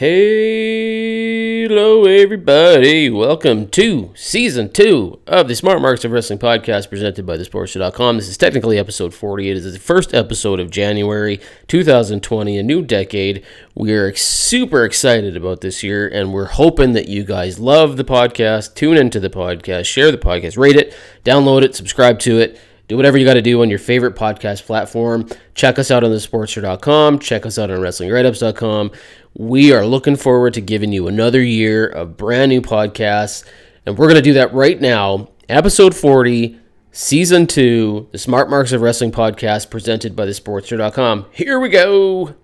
Hello, everybody. Welcome to season two of the Smart Marks of Wrestling podcast presented by thesportshow.com. This is technically episode 40. It is the first episode of January 2020, a new decade. We are super excited about this year, and we're hoping that you guys love the podcast, tune into the podcast, share the podcast, rate it, download it, subscribe to it do whatever you got to do on your favorite podcast platform. Check us out on thesportshow.com. Check us out on wrestlingwriteups.com. We are looking forward to giving you another year of brand new podcasts. And we're going to do that right now. Episode 40, Season 2, the Smart Marks of Wrestling podcast presented by thesportshow.com. Here we go.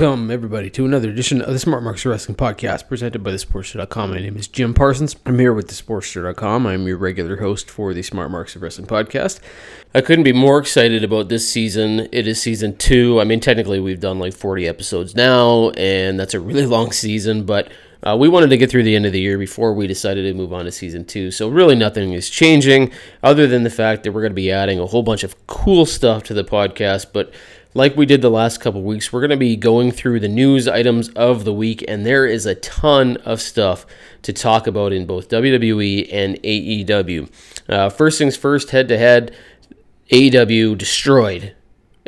Welcome, everybody, to another edition of the Smart Marks of Wrestling Podcast presented by thesportshow.com. My name is Jim Parsons. I'm here with thesportshow.com. I'm your regular host for the Smart Marks of Wrestling Podcast. I couldn't be more excited about this season. It is season two. I mean, technically, we've done like 40 episodes now, and that's a really long season, but uh, we wanted to get through the end of the year before we decided to move on to season two. So, really, nothing is changing other than the fact that we're going to be adding a whole bunch of cool stuff to the podcast. But like we did the last couple weeks, we're going to be going through the news items of the week, and there is a ton of stuff to talk about in both WWE and AEW. Uh, first things first, head to head, AEW destroyed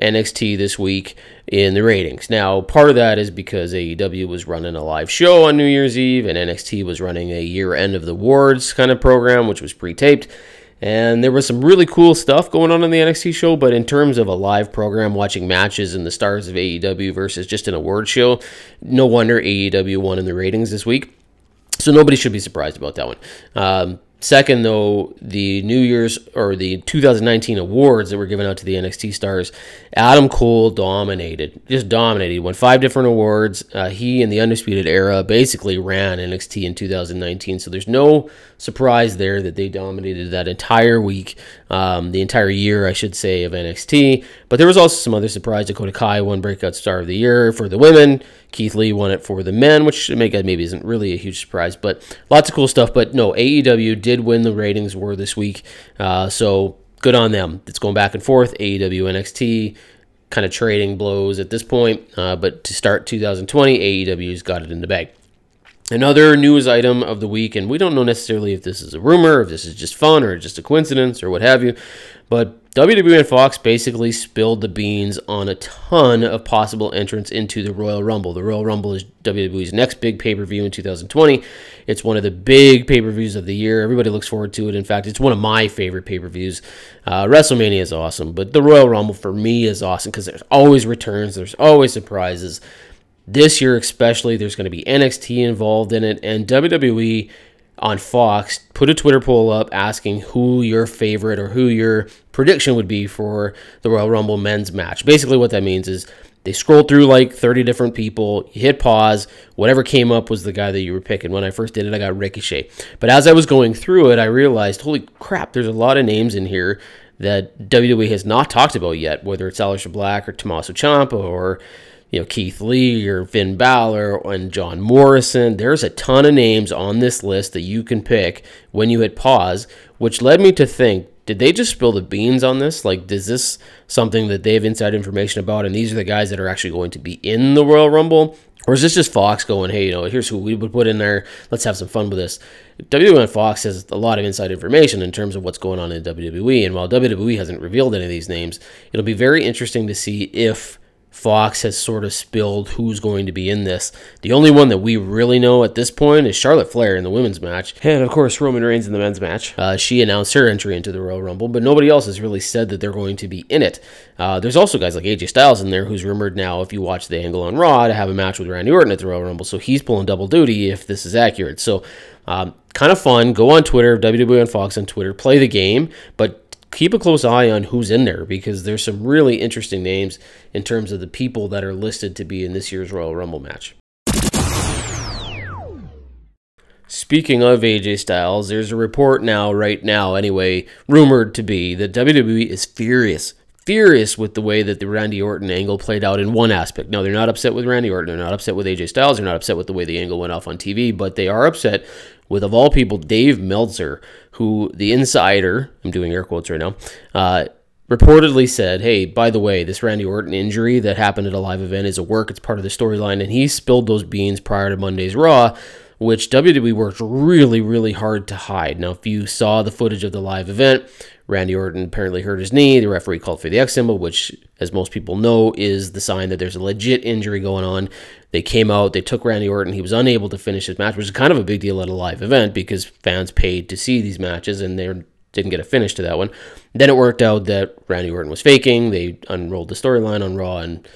NXT this week in the ratings. Now, part of that is because AEW was running a live show on New Year's Eve, and NXT was running a year end of the awards kind of program, which was pre taped. And there was some really cool stuff going on in the NXT show, but in terms of a live program, watching matches and the stars of AEW versus just an award show, no wonder AEW won in the ratings this week. So nobody should be surprised about that one. Um, Second, though, the New Year's or the 2019 awards that were given out to the NXT stars, Adam Cole dominated, just dominated. Won five different awards. Uh, he and the Undisputed Era basically ran NXT in 2019, so there's no surprise there that they dominated that entire week, um, the entire year, I should say, of NXT. But there was also some other surprise. Dakota Kai won Breakout Star of the Year for the women. Keith Lee won it for the men, which maybe isn't really a huge surprise, but lots of cool stuff. But no, AEW did win the ratings war this week, uh, so good on them. It's going back and forth. AEW NXT kind of trading blows at this point, uh, but to start 2020, AEW's got it in the bag. Another news item of the week, and we don't know necessarily if this is a rumor, if this is just fun or just a coincidence or what have you, but WWE and Fox basically spilled the beans on a ton of possible entrants into the Royal Rumble. The Royal Rumble is WWE's next big pay per view in 2020. It's one of the big pay per views of the year. Everybody looks forward to it. In fact, it's one of my favorite pay per views. Uh, WrestleMania is awesome, but the Royal Rumble for me is awesome because there's always returns, there's always surprises. This year, especially, there's going to be NXT involved in it, and WWE on Fox, put a Twitter poll up asking who your favorite or who your prediction would be for the Royal Rumble men's match. Basically, what that means is they scrolled through like 30 different people, you hit pause, whatever came up was the guy that you were picking. When I first did it, I got Ricochet. But as I was going through it, I realized, holy crap, there's a lot of names in here that WWE has not talked about yet, whether it's Aleister Black or Tommaso Ciampa or you know Keith Lee or Finn Balor and John Morrison. There's a ton of names on this list that you can pick when you hit pause, which led me to think, did they just spill the beans on this? Like, is this something that they have inside information about, and these are the guys that are actually going to be in the Royal Rumble? Or is this just Fox going, hey, you know, here's who we would put in there. Let's have some fun with this. WWE and Fox has a lot of inside information in terms of what's going on in WWE. And while WWE hasn't revealed any of these names, it'll be very interesting to see if Fox has sort of spilled who's going to be in this. The only one that we really know at this point is Charlotte Flair in the women's match, and of course Roman Reigns in the men's match. Uh, she announced her entry into the Royal Rumble, but nobody else has really said that they're going to be in it. Uh, there's also guys like AJ Styles in there, who's rumored now, if you watch the angle on Raw, to have a match with Randy Orton at the Royal Rumble. So he's pulling double duty if this is accurate. So um, kind of fun. Go on Twitter, WWE and Fox on Twitter, play the game, but keep a close eye on who's in there because there's some really interesting names in terms of the people that are listed to be in this year's Royal Rumble match. Speaking of AJ Styles, there's a report now, right now anyway, rumored to be that WWE is furious, furious with the way that the Randy Orton angle played out in one aspect. Now, they're not upset with Randy Orton. They're not upset with AJ Styles. They're not upset with the way the angle went off on TV, but they are upset with, of all people, Dave Meltzer, who the insider, I'm doing air quotes right now, uh, reportedly said, Hey, by the way, this Randy Orton injury that happened at a live event is a work, it's part of the storyline. And he spilled those beans prior to Monday's Raw which WWE worked really, really hard to hide. Now, if you saw the footage of the live event, Randy Orton apparently hurt his knee. The referee called for the X symbol, which, as most people know, is the sign that there's a legit injury going on. They came out, they took Randy Orton. He was unable to finish his match, which is kind of a big deal at a live event because fans paid to see these matches and they didn't get a finish to that one. Then it worked out that Randy Orton was faking. They unrolled the storyline on Raw and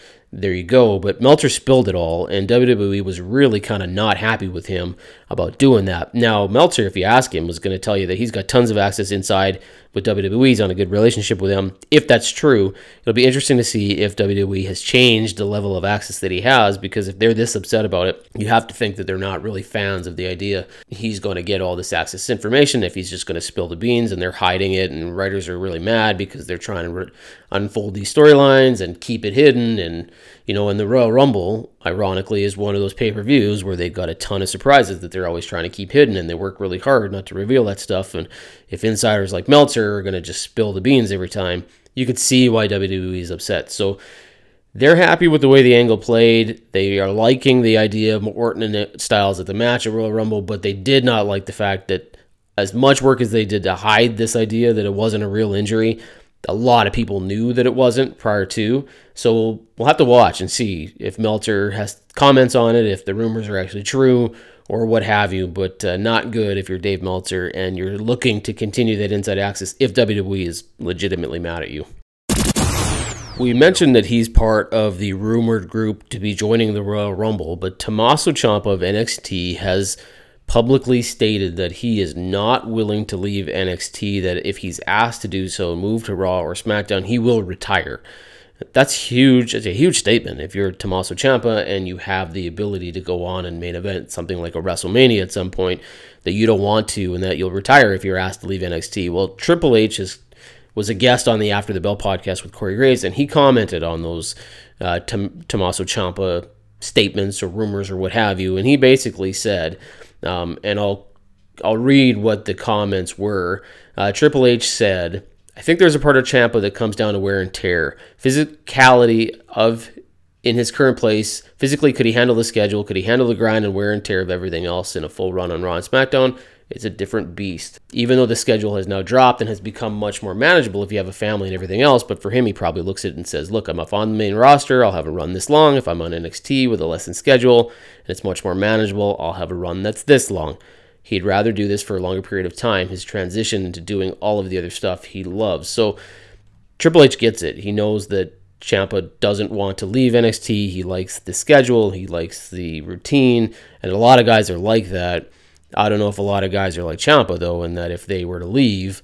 there you go. But Meltzer spilled it all, and WWE was really kind of not happy with him about doing that. Now, Meltzer, if you ask him, was going to tell you that he's got tons of access inside with WWE. He's on a good relationship with them. If that's true, it'll be interesting to see if WWE has changed the level of access that he has, because if they're this upset about it, you have to think that they're not really fans of the idea he's going to get all this access information if he's just going to spill the beans and they're hiding it, and writers are really mad because they're trying to unfold these storylines and keep it hidden. And, you know, in the Royal Rumble, ironically, is one of those pay per views where they've got a ton of surprises that they're always trying to keep hidden and they work really hard not to reveal that stuff. And if insiders like Meltzer are going to just spill the beans every time, you could see why WWE is upset. So they're happy with the way the angle played. They are liking the idea of Orton and Styles at the match at Royal Rumble, but they did not like the fact that as much work as they did to hide this idea that it wasn't a real injury, a lot of people knew that it wasn't prior to. So we'll, we'll have to watch and see if Meltzer has comments on it, if the rumors are actually true, or what have you. But uh, not good if you're Dave Meltzer and you're looking to continue that inside access if WWE is legitimately mad at you. We mentioned that he's part of the rumored group to be joining the Royal Rumble, but Tommaso Ciampa of NXT has publicly stated that he is not willing to leave NXT, that if he's asked to do so, move to Raw or SmackDown, he will retire. That's huge. It's a huge statement. If you're Tommaso Ciampa and you have the ability to go on and main event something like a WrestleMania at some point, that you don't want to and that you'll retire if you're asked to leave NXT. Well, Triple H is, was a guest on the After the Bell podcast with Corey Graves, and he commented on those uh, Tom, Tommaso Ciampa statements or rumors or what have you, and he basically said um, and I'll I'll read what the comments were. Uh, Triple H said, "I think there's a part of Ciampa that comes down to wear and tear, physicality of." In his current place, physically, could he handle the schedule? Could he handle the grind and wear and tear of everything else in a full run on Raw and SmackDown? It's a different beast. Even though the schedule has now dropped and has become much more manageable if you have a family and everything else, but for him, he probably looks at it and says, Look, I'm up on the main roster. I'll have a run this long. If I'm on NXT with a lessened schedule and it's much more manageable, I'll have a run that's this long. He'd rather do this for a longer period of time, his transition into doing all of the other stuff he loves. So Triple H gets it. He knows that Ciampa doesn't want to leave NXT. He likes the schedule, he likes the routine, and a lot of guys are like that. I don't know if a lot of guys are like Ciampa though, and that if they were to leave,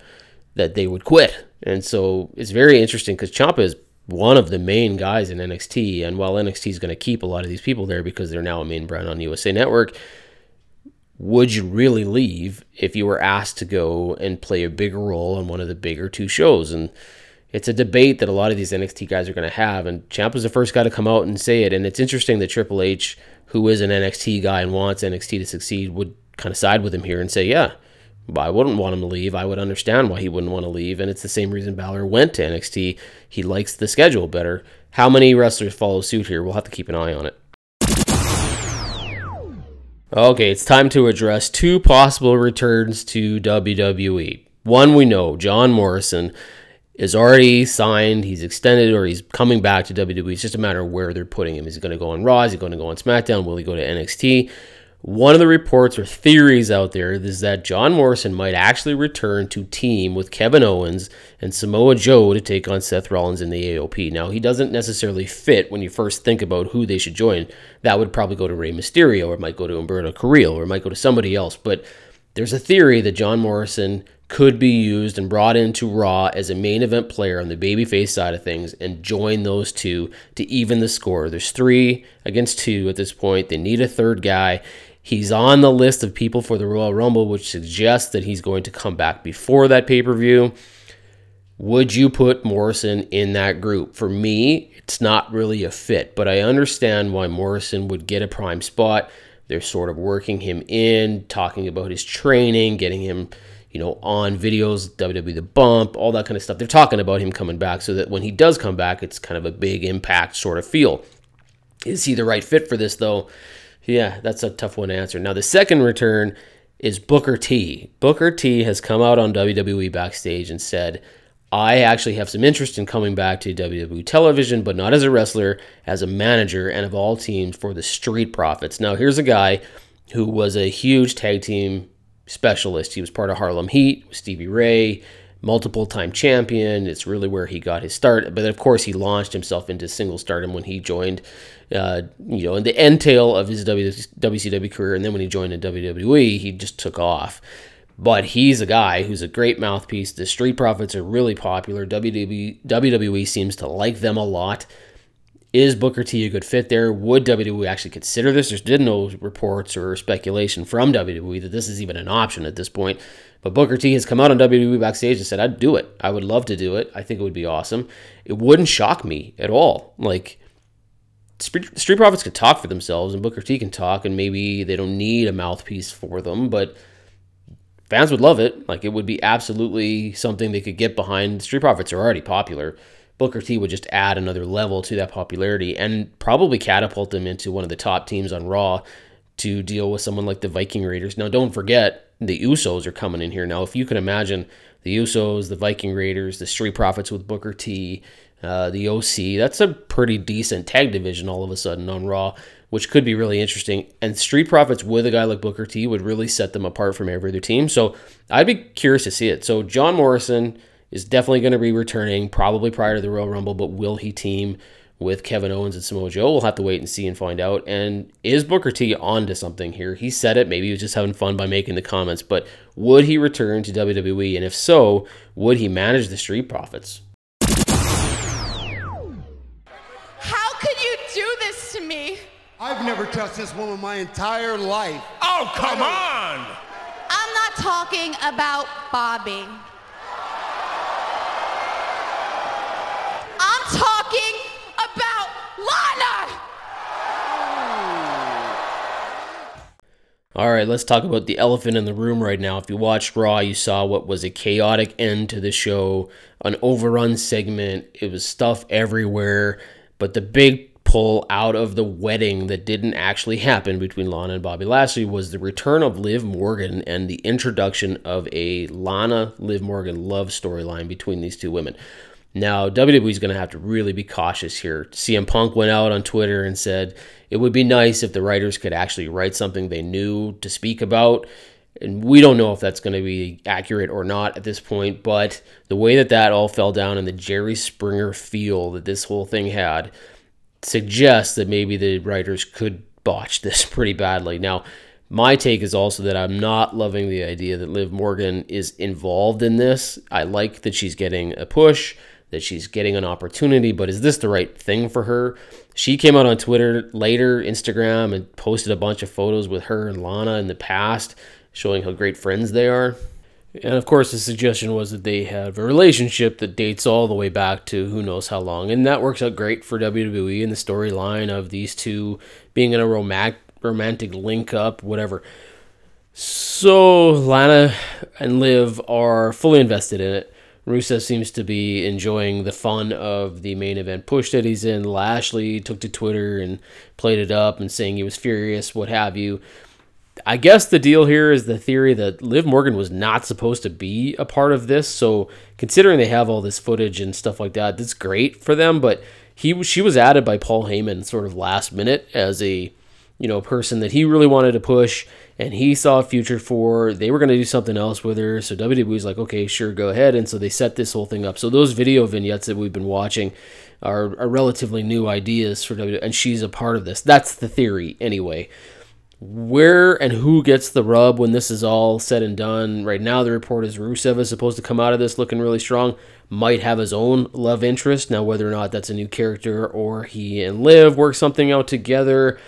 that they would quit. And so it's very interesting because Ciampa is one of the main guys in NXT, and while NXT is going to keep a lot of these people there because they're now a main brand on USA Network, would you really leave if you were asked to go and play a bigger role on one of the bigger two shows? And it's a debate that a lot of these NXT guys are going to have, and Ciampa's the first guy to come out and say it. And it's interesting that Triple H, who is an NXT guy and wants NXT to succeed, would kind of side with him here and say, yeah, I wouldn't want him to leave. I would understand why he wouldn't want to leave. And it's the same reason Balor went to NXT. He likes the schedule better. How many wrestlers follow suit here? We'll have to keep an eye on it. Okay, it's time to address two possible returns to WWE. One we know, John Morrison is already signed, he's extended, or he's coming back to WWE. It's just a matter of where they're putting him. Is he going to go on Raw? Is he going to go on SmackDown? Will he go to NXT? One of the reports or theories out there is that John Morrison might actually return to team with Kevin Owens and Samoa Joe to take on Seth Rollins in the AOP. Now, he doesn't necessarily fit when you first think about who they should join. That would probably go to Rey Mysterio, or it might go to Humberto Carrillo, or it might go to somebody else. But there's a theory that John Morrison could be used and brought into Raw as a main event player on the babyface side of things and join those two to even the score. There's three against two at this point. They need a third guy. He's on the list of people for the Royal Rumble, which suggests that he's going to come back before that pay per view. Would you put Morrison in that group? For me, it's not really a fit, but I understand why Morrison would get a prime spot. They're sort of working him in, talking about his training, getting him, you know, on videos, WWE The Bump, all that kind of stuff. They're talking about him coming back so that when he does come back, it's kind of a big impact sort of feel. Is he the right fit for this, though? Yeah, that's a tough one to answer. Now, the second return is Booker T. Booker T has come out on WWE backstage and said, I actually have some interest in coming back to WWE television, but not as a wrestler, as a manager, and of all teams for the Street Profits. Now, here's a guy who was a huge tag team specialist. He was part of Harlem Heat, with Stevie Ray, multiple time champion. It's really where he got his start. But of course, he launched himself into single stardom when he joined, uh, you know, in the end tail of his WCW career. And then when he joined in WWE, he just took off. But he's a guy who's a great mouthpiece. The Street Profits are really popular. WWE, WWE seems to like them a lot. Is Booker T a good fit there? Would WWE actually consider this? There's been no reports or speculation from WWE that this is even an option at this point. But Booker T has come out on WWE backstage and said, I'd do it. I would love to do it. I think it would be awesome. It wouldn't shock me at all. Like, Street Profits could talk for themselves and Booker T can talk, and maybe they don't need a mouthpiece for them, but fans would love it. Like, it would be absolutely something they could get behind. Street Profits are already popular. Booker T would just add another level to that popularity and probably catapult them into one of the top teams on Raw to deal with someone like the Viking Raiders. Now, don't forget, the Usos are coming in here. Now, if you can imagine the Usos, the Viking Raiders, the Street Profits with Booker T, uh, the OC, that's a pretty decent tag division all of a sudden on Raw, which could be really interesting. And Street Profits with a guy like Booker T would really set them apart from every other team. So I'd be curious to see it. So John Morrison is definitely going to be returning, probably prior to the Royal Rumble, but will he team with Kevin Owens and Samoa Joe? We'll have to wait and see and find out. And is Booker T onto something here? He said it. Maybe he was just having fun by making the comments, but would he return to WWE? And if so, would he manage the Street Profits? Never touched this woman my entire life. Oh, come on! I'm not talking about Bobby. I'm talking about Lana. All right, let's talk about the elephant in the room right now. If you watched Raw, you saw what was a chaotic end to the show, an overrun segment. It was stuff everywhere, but the big pull out of the wedding that didn't actually happen between Lana and Bobby Lashley was the return of Liv Morgan and the introduction of a Lana Liv Morgan love storyline between these two women. Now, WWE is going to have to really be cautious here. CM Punk went out on Twitter and said it would be nice if the writers could actually write something they knew to speak about. And we don't know if that's going to be accurate or not at this point, but the way that that all fell down and the Jerry Springer feel that this whole thing had suggests that maybe the writers could botch this pretty badly. Now, my take is also that I'm not loving the idea that Liv Morgan is involved in this. I like that she's getting a push that she's getting an opportunity, but is this the right thing for her? She came out on Twitter later, Instagram, and posted a bunch of photos with her and Lana in the past, showing how great friends they are. And of course, the suggestion was that they have a relationship that dates all the way back to who knows how long. And that works out great for WWE and the storyline of these two being in a romantic, romantic link up, whatever. So Lana and Liv are fully invested in it. Rusev seems to be enjoying the fun of the main event push that he's in. Lashley took to Twitter and played it up and saying he was furious, what have you. I guess the deal here is the theory that Liv Morgan was not supposed to be a part of this. So considering they have all this footage and stuff like that, that's great for them. But he she was added by Paul Heyman sort of last minute as a you know person that he really wanted to push and he saw a future for. They were going to do something else with her, so WWE was like, okay, sure, go ahead. And so they set this whole thing up. So those video vignettes that we've been watching are, are relatively new ideas for WWE, and she's a part of this. That's the theory, anyway. Where and who gets the rub when this is all said and done? Right now, the report is Rusev is supposed to come out of this looking really strong. Might have his own love interest. Now, whether or not that's a new character or he and Liv work something out together,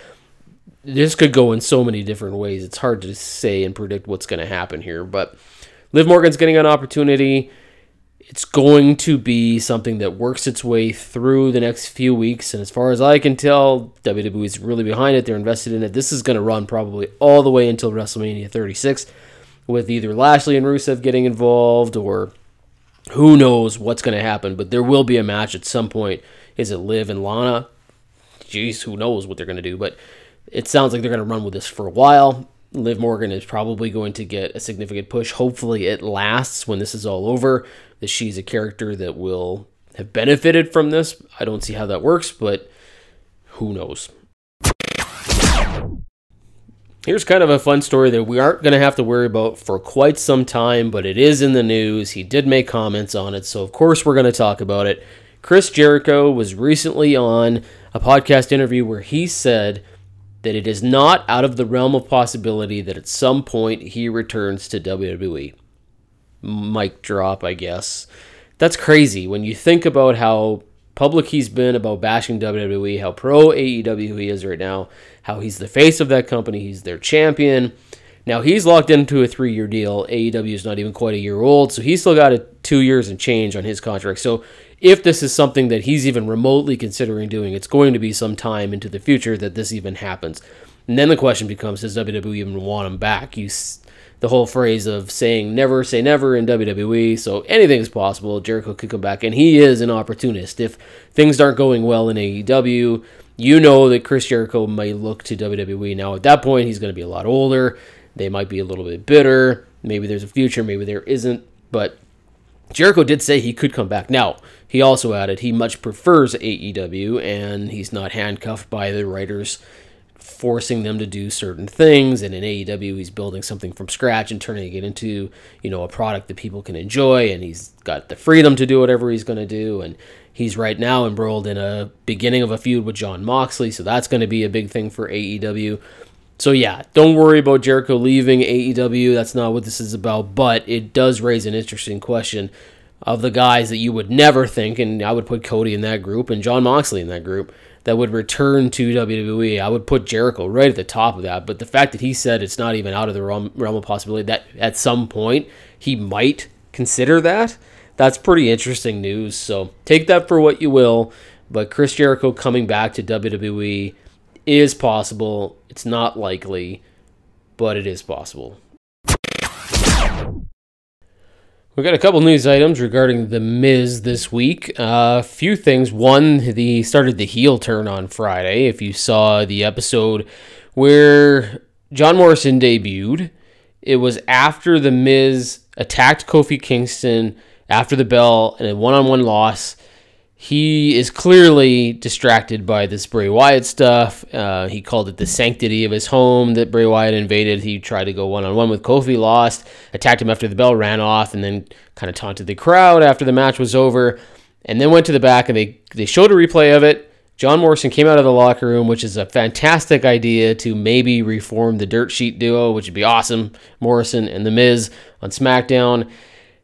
this could go in so many different ways. It's hard to say and predict what's going to happen here. But Liv Morgan's getting an opportunity. It's going to be something that works its way through the next few weeks. And as far as I can tell, WWE is really behind it. They're invested in it. This is going to run probably all the way until WrestleMania 36, with either Lashley and Rusev getting involved or who knows what's going to happen. But there will be a match at some point. Is it Liv and Lana? Jeez, who knows what they're going to do. But it sounds like they're going to run with this for a while. Liv Morgan is probably going to get a significant push. Hopefully, it lasts when this is all over. That she's a character that will have benefited from this. I don't see how that works, but who knows. Here's kind of a fun story that we aren't going to have to worry about for quite some time, but it is in the news. He did make comments on it, so of course we're going to talk about it. Chris Jericho was recently on a podcast interview where he said that it is not out of the realm of possibility that at some point he returns to WWE. Mic drop, I guess. That's crazy when you think about how public he's been about bashing WWE, how pro AEW he is right now, how he's the face of that company, he's their champion. Now he's locked into a three year deal. AEW is not even quite a year old, so he's still got a two years and change on his contract. So if this is something that he's even remotely considering doing, it's going to be some time into the future that this even happens. And then the question becomes: Does WWE even want him back? You, the whole phrase of saying "never say never" in WWE. So anything is possible. Jericho could come back, and he is an opportunist. If things aren't going well in AEW, you know that Chris Jericho may look to WWE. Now at that point, he's going to be a lot older. They might be a little bit bitter. Maybe there's a future. Maybe there isn't. But Jericho did say he could come back. Now, he also added he much prefers AEW and he's not handcuffed by the writers forcing them to do certain things. And in AEW, he's building something from scratch and turning it into, you know, a product that people can enjoy. And he's got the freedom to do whatever he's going to do. And he's right now embroiled in a beginning of a feud with John Moxley. So that's going to be a big thing for AEW. So yeah, don't worry about Jericho leaving AEW. That's not what this is about. But it does raise an interesting question of the guys that you would never think, and I would put Cody in that group and John Moxley in that group, that would return to WWE. I would put Jericho right at the top of that. But the fact that he said it's not even out of the realm, realm of possibility that at some point he might consider that, that's pretty interesting news. So take that for what you will. But Chris Jericho coming back to WWE is possible. It's not likely, but it is possible. We got a couple news items regarding the Miz this week. A uh, few things. One, he started the heel turn on Friday. If you saw the episode where John Morrison debuted, it was after the Miz attacked Kofi Kingston after the bell in a one-on-one loss he is clearly distracted by this Bray Wyatt stuff. Uh, he called it the sanctity of his home that Bray Wyatt invaded. He tried to go one on one with Kofi, lost, attacked him after the bell, ran off, and then kind of taunted the crowd after the match was over. And then went to the back and they, they showed a replay of it. John Morrison came out of the locker room, which is a fantastic idea to maybe reform the Dirt Sheet duo, which would be awesome. Morrison and The Miz on SmackDown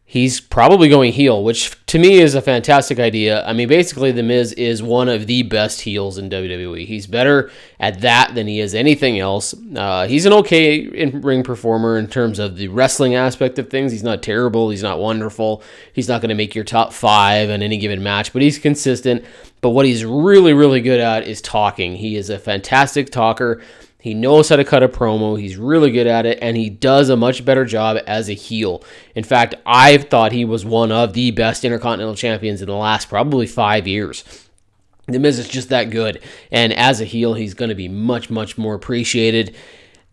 he's probably going heel, which to me is a fantastic idea. I mean, basically, The Miz is one of the best heels in WWE. He's better at that than he is anything else. Uh, he's an okay in ring performer in terms of the wrestling aspect of things. He's not terrible. He's not wonderful. He's not going to make your top five in any given match, but he's consistent. But what he's really, really good at is talking. He is a fantastic talker. He knows how to cut a promo. He's really good at it, and he does a much better job as a heel. In fact, I've thought he was one of the best Intercontinental champions in the last probably five years. The Miz is just that good, and as a heel, he's going to be much, much more appreciated.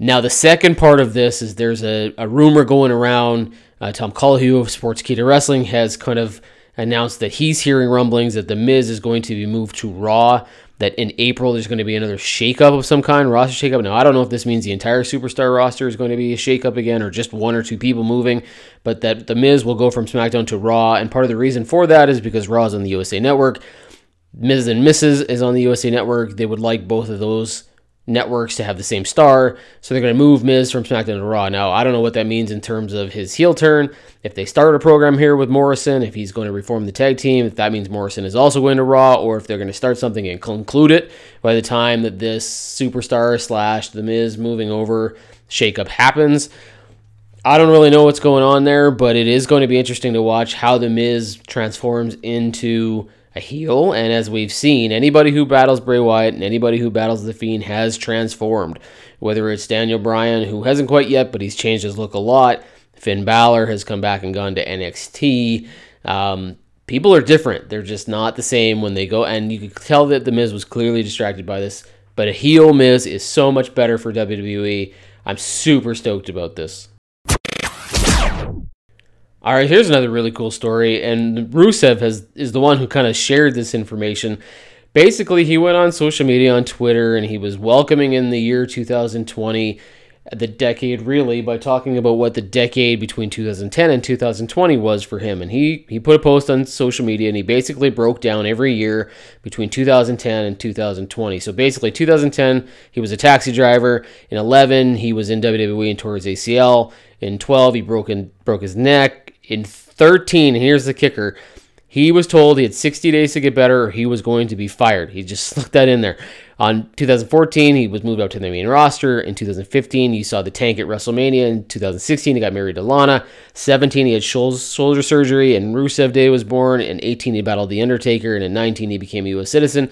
Now, the second part of this is there's a, a rumor going around. Uh, Tom Colohue of Sportskeeda Wrestling has kind of announced that he's hearing rumblings that The Miz is going to be moved to Raw that in April there's going to be another shakeup of some kind, roster shakeup. Now, I don't know if this means the entire superstar roster is going to be a shakeup again or just one or two people moving, but that The Miz will go from SmackDown to Raw. And part of the reason for that is because Raw is on the USA Network. Miz and Mrs. is on the USA Network. They would like both of those networks to have the same star. So they're going to move Miz from SmackDown to Raw. Now, I don't know what that means in terms of his heel turn. If they start a program here with Morrison, if he's going to reform the tag team, if that means Morrison is also going to Raw, or if they're going to start something and conclude it by the time that this superstar slash The Miz moving over shakeup happens. I don't really know what's going on there, but it is going to be interesting to watch how The Miz transforms into a heel. And as we've seen, anybody who battles Bray Wyatt and anybody who battles The Fiend has transformed. Whether it's Daniel Bryan, who hasn't quite yet, but he's changed his look a lot. Finn Balor has come back and gone to NXT. Um, people are different. They're just not the same when they go. And you could tell that The Miz was clearly distracted by this. But a heel Miz is so much better for WWE. I'm super stoked about this. All right, here's another really cool story, and Rusev has is the one who kind of shared this information. Basically, he went on social media on Twitter and he was welcoming in the year 2020, the decade really, by talking about what the decade between 2010 and 2020 was for him. And he he put a post on social media and he basically broke down every year between 2010 and 2020. So basically, 2010 he was a taxi driver. In 11 he was in WWE and tore his ACL. In 12 he broke in, broke his neck in 13, here's the kicker. He was told he had 60 days to get better or he was going to be fired. He just slipped that in there. On 2014, he was moved up to the main roster. In 2015, you saw the tank at WrestleMania. In 2016, he got married to Lana. 17, he had shoulder surgery, and Rusev Day was born. In 18, he battled The Undertaker. And in 19, he became a U.S. citizen.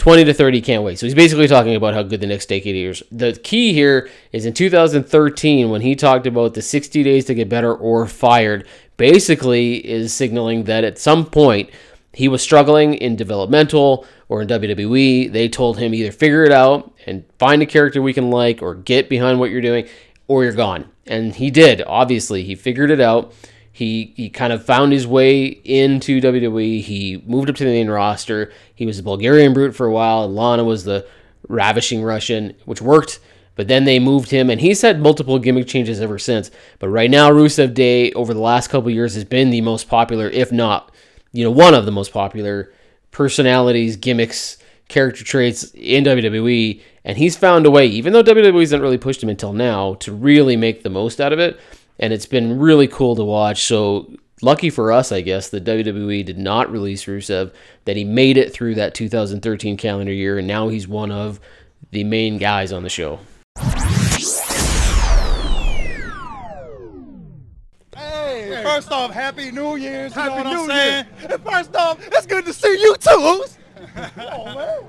20 to 30 can't wait. So he's basically talking about how good the next decade is. The key here is in 2013 when he talked about the 60 days to get better or fired, basically is signaling that at some point he was struggling in developmental or in WWE. They told him either figure it out and find a character we can like or get behind what you're doing or you're gone. And he did. Obviously, he figured it out. He he kind of found his way into WWE. He moved up to the main roster. He was a Bulgarian brute for a while, and Lana was the ravishing Russian, which worked. But then they moved him, and he's had multiple gimmick changes ever since. But right now, Rusev Day over the last couple years has been the most popular, if not, you know, one of the most popular personalities, gimmicks, character traits in WWE. And he's found a way, even though WWE hasn't really pushed him until now, to really make the most out of it and it's been really cool to watch. So lucky for us, I guess, that WWE did not release Rusev, that he made it through that 2013 calendar year, and now he's one of the main guys on the show. First off, Happy New Year's. You Happy know what New I'm saying? Year. And first off, it's good to see you too. Oh, man.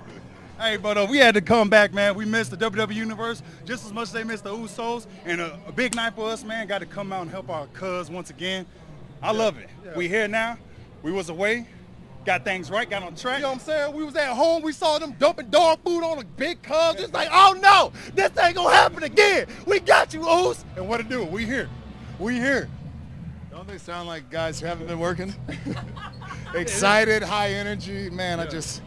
Hey, but uh, we had to come back, man. We missed the WWE Universe just as much as they missed the Usos. And uh, a big night for us, man. Got to come out and help our cuz once again. I love it. We here now. We was away. Got things right. Got on track. You know what I'm saying? We was at home, we saw them dumping dog food on a big cub. It's like, oh no, this ain't gonna happen again. We got you, Uce. And what to do? We here. We here. Don't they sound like guys who haven't been working? Excited, high energy. Man, I just,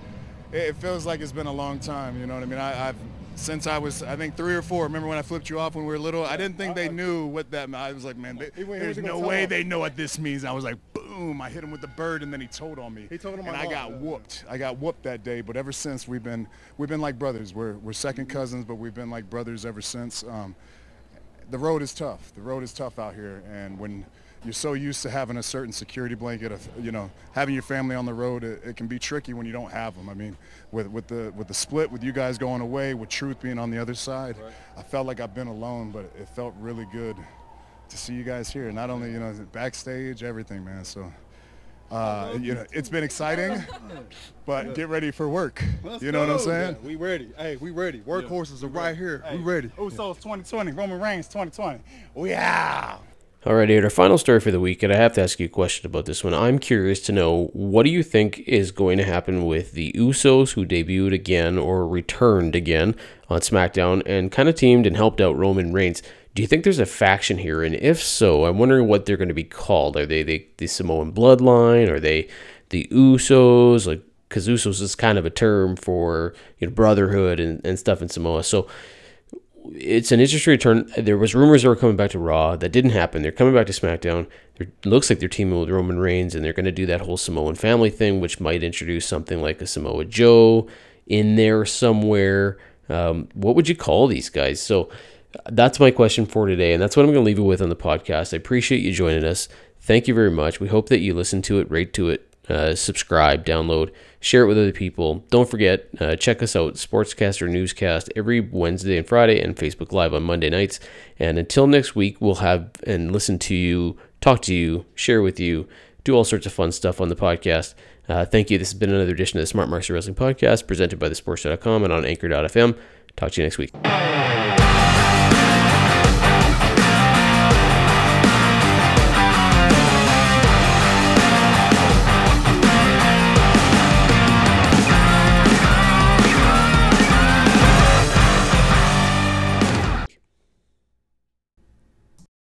it, feels like it's been a long time. You know what I mean? I, I've, since I was, I think three or four. Remember when I flipped you off when we were little? I didn't think they knew what that. I was like, man, they, there's no way they know what this means. I was like, boom! I hit him with the bird, and then he told on me. He told him and I got yeah. whooped. I got whooped that day. But ever since, we've been, we've been like brothers. We're, we're second cousins, but we've been like brothers ever since. Um, the road is tough. The road is tough out here, and when you're so used to having a certain security blanket of, you know, having your family on the road, it, it can be tricky when you don't have them. I mean, with with the with the split, with you guys going away, with Truth being on the other side, I felt like I've been alone, but it felt really good to see you guys here. Not only you know backstage, everything, man. So. Uh, you know, it's been exciting, but get ready for work. you know what I'm saying? We ready. Hey, we ready. Workhorses are right here. We ready. Usos 2020. Roman Reigns 2020. We out. All right, our final story for the week, and I have to ask you a question about this one. I'm curious to know what do you think is going to happen with the Usos who debuted again or returned again on SmackDown and kind of teamed and helped out Roman Reigns? Do you think there's a faction here? And if so, I'm wondering what they're going to be called. Are they the, the Samoan bloodline? Are they the Usos? Like, because Usos is kind of a term for you know brotherhood and, and stuff in Samoa. So it's an interesting return. There was rumors they were coming back to Raw. That didn't happen. They're coming back to SmackDown. It looks like they're teaming with Roman Reigns, and they're going to do that whole Samoan family thing, which might introduce something like a Samoa Joe in there somewhere. Um, what would you call these guys? So that's my question for today, and that's what I'm going to leave it with on the podcast. I appreciate you joining us. Thank you very much. We hope that you listen to it, rate to it, uh, subscribe, download, share it with other people. Don't forget, uh, check us out, Sportscast or Newscast, every Wednesday and Friday, and Facebook Live on Monday nights. And until next week, we'll have and listen to you, talk to you, share with you, do all sorts of fun stuff on the podcast. Uh, thank you. This has been another edition of the Smart Marks Wrestling podcast presented by thesports.com and on anchor.fm. Talk to you next week.